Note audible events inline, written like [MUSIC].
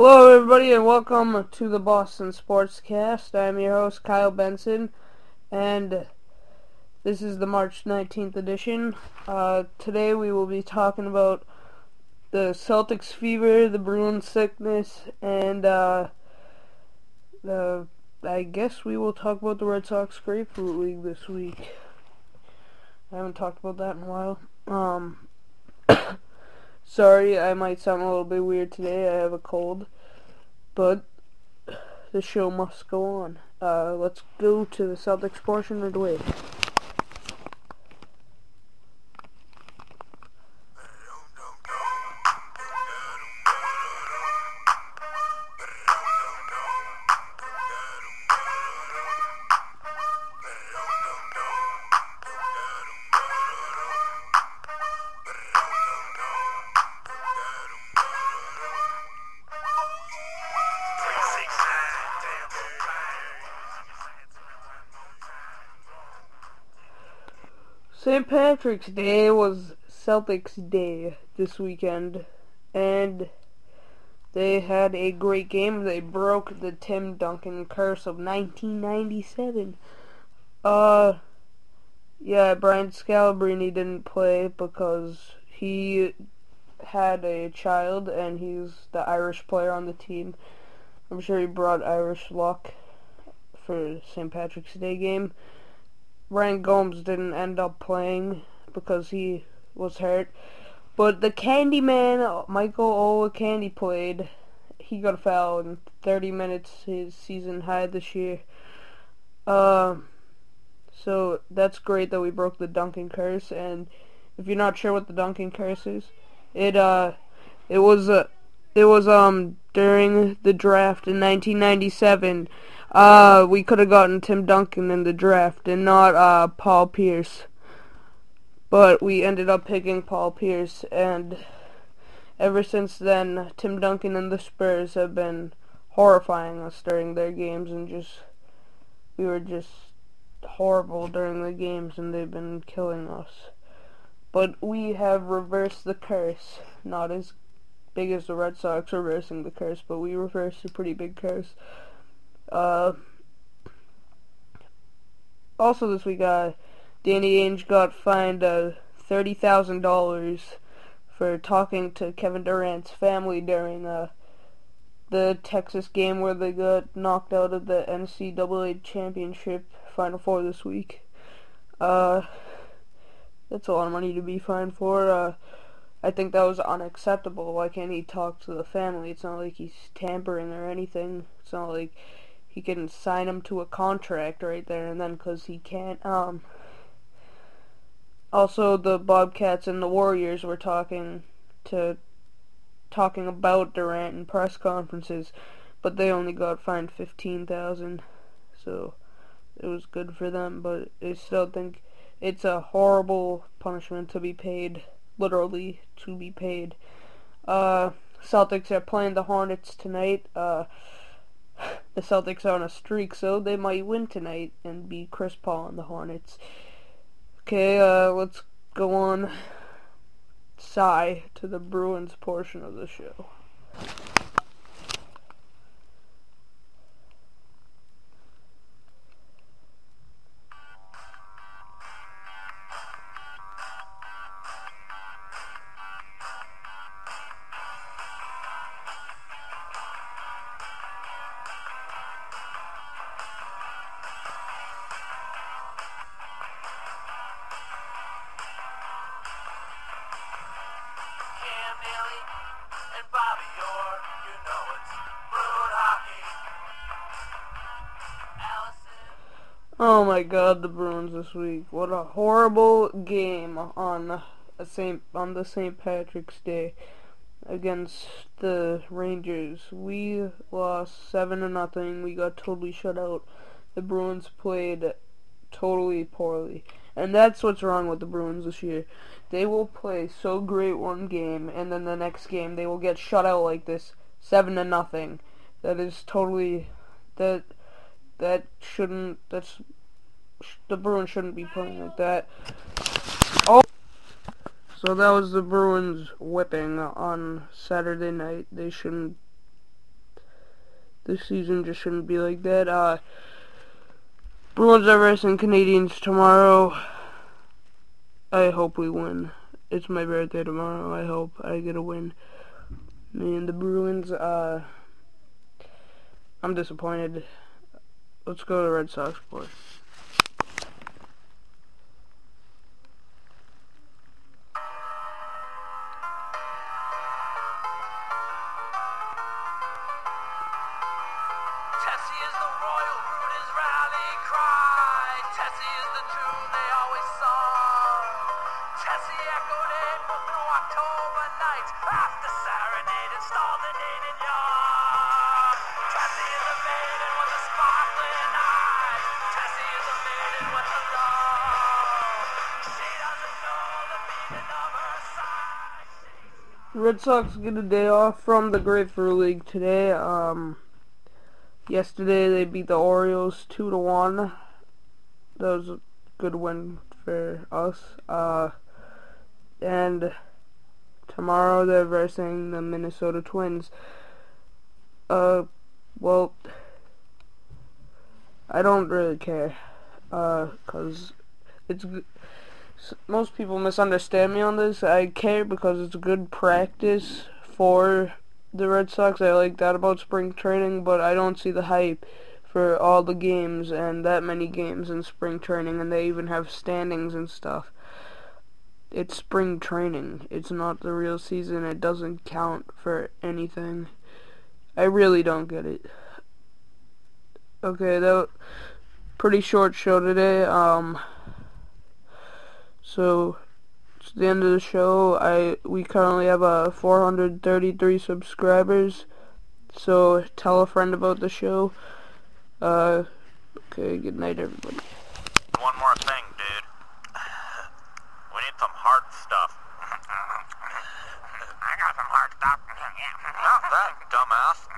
Hello, everybody, and welcome to the Boston Sportscast. I'm your host, Kyle Benson, and this is the March 19th edition. Uh, today we will be talking about the Celtics fever, the Bruins sickness, and uh, the I guess we will talk about the Red Sox Grapefruit League this week. I haven't talked about that in a while. Um, sorry, I might sound a little bit weird today. I have a cold, but the show must go on. Uh, let's go to the Celtics portion the St. Patrick's Day was Celtics Day this weekend, and they had a great game. They broke the Tim Duncan curse of 1997. Uh, yeah, Brian Scalabrine didn't play because he had a child and he's the Irish player on the team. I'm sure he brought Irish luck for St. Patrick's Day game. Ryan Gomes didn't end up playing because he was hurt. But the Candyman, Michael Olowokandi played. He got a foul in 30 minutes, his season high this year. Uh, so that's great that we broke the Duncan curse. And if you're not sure what the Duncan curse is, it uh, it was uh, it was um during the draft in 1997 uh, we could have gotten Tim Duncan in the draft and not uh, Paul Pierce. But we ended up picking Paul Pierce, and ever since then, Tim Duncan and the Spurs have been horrifying us during their games, and just we were just horrible during the games, and they've been killing us. But we have reversed the curse, not as big as the Red Sox reversing the curse, but we reversed a pretty big curse. Uh, also this week, uh, Danny Ainge got fined uh, thirty thousand dollars for talking to Kevin Durant's family during uh, the Texas game where they got knocked out of the NCAA championship Final Four this week. Uh, that's a lot of money to be fined for. Uh, I think that was unacceptable. Why can't he talk to the family? It's not like he's tampering or anything. It's not like he can sign him to a contract right there and then because he can't um also the bobcats and the warriors were talking to talking about durant in press conferences but they only got fined 15000 so it was good for them but i still think it's a horrible punishment to be paid literally to be paid. Uh celtics are playing the hornets tonight. Uh the Celtics are on a streak, so they might win tonight and beat Chris Paul and the Hornets. Okay, uh, let's go on. Sigh to the Bruins portion of the show. Oh my god, the Bruins this week. What a horrible game on a Saint on the St. Patrick's Day against the Rangers. We lost 7 to nothing. We got totally shut out. The Bruins played totally poorly. And that's what's wrong with the Bruins this year. They will play so great one game and then the next game they will get shut out like this 7 to nothing. That is totally that that shouldn't that's the Bruins shouldn't be playing like that. Oh, so that was the Bruins whipping on Saturday night. They shouldn't This season just shouldn't be like that. Uh, Bruins are versing Canadiens tomorrow. I hope we win. It's my birthday tomorrow. I hope I get a win. Me and the Bruins, uh, I'm disappointed. Let's go to the Red Sox, boys. Red Sox get a day off from the Grapefruit League today. Um, yesterday they beat the Orioles two to one. That was a good win for us. Uh, and tomorrow they're versing the Minnesota Twins. Uh, well, I don't really care. Uh, cause it's most people misunderstand me on this. I care because it's good practice for the Red Sox. I like that about spring training, but I don't see the hype for all the games and that many games in spring training, and they even have standings and stuff. It's spring training. It's not the real season. It doesn't count for anything. I really don't get it. Okay, that pretty short show today. Um so it's the end of the show. I we currently have a uh, 433 subscribers. So tell a friend about the show. Uh, okay, good night, everybody. One more thing, dude. We need some hard stuff. [LAUGHS] I got some hard stuff. Not that, dumbass. talking about booze.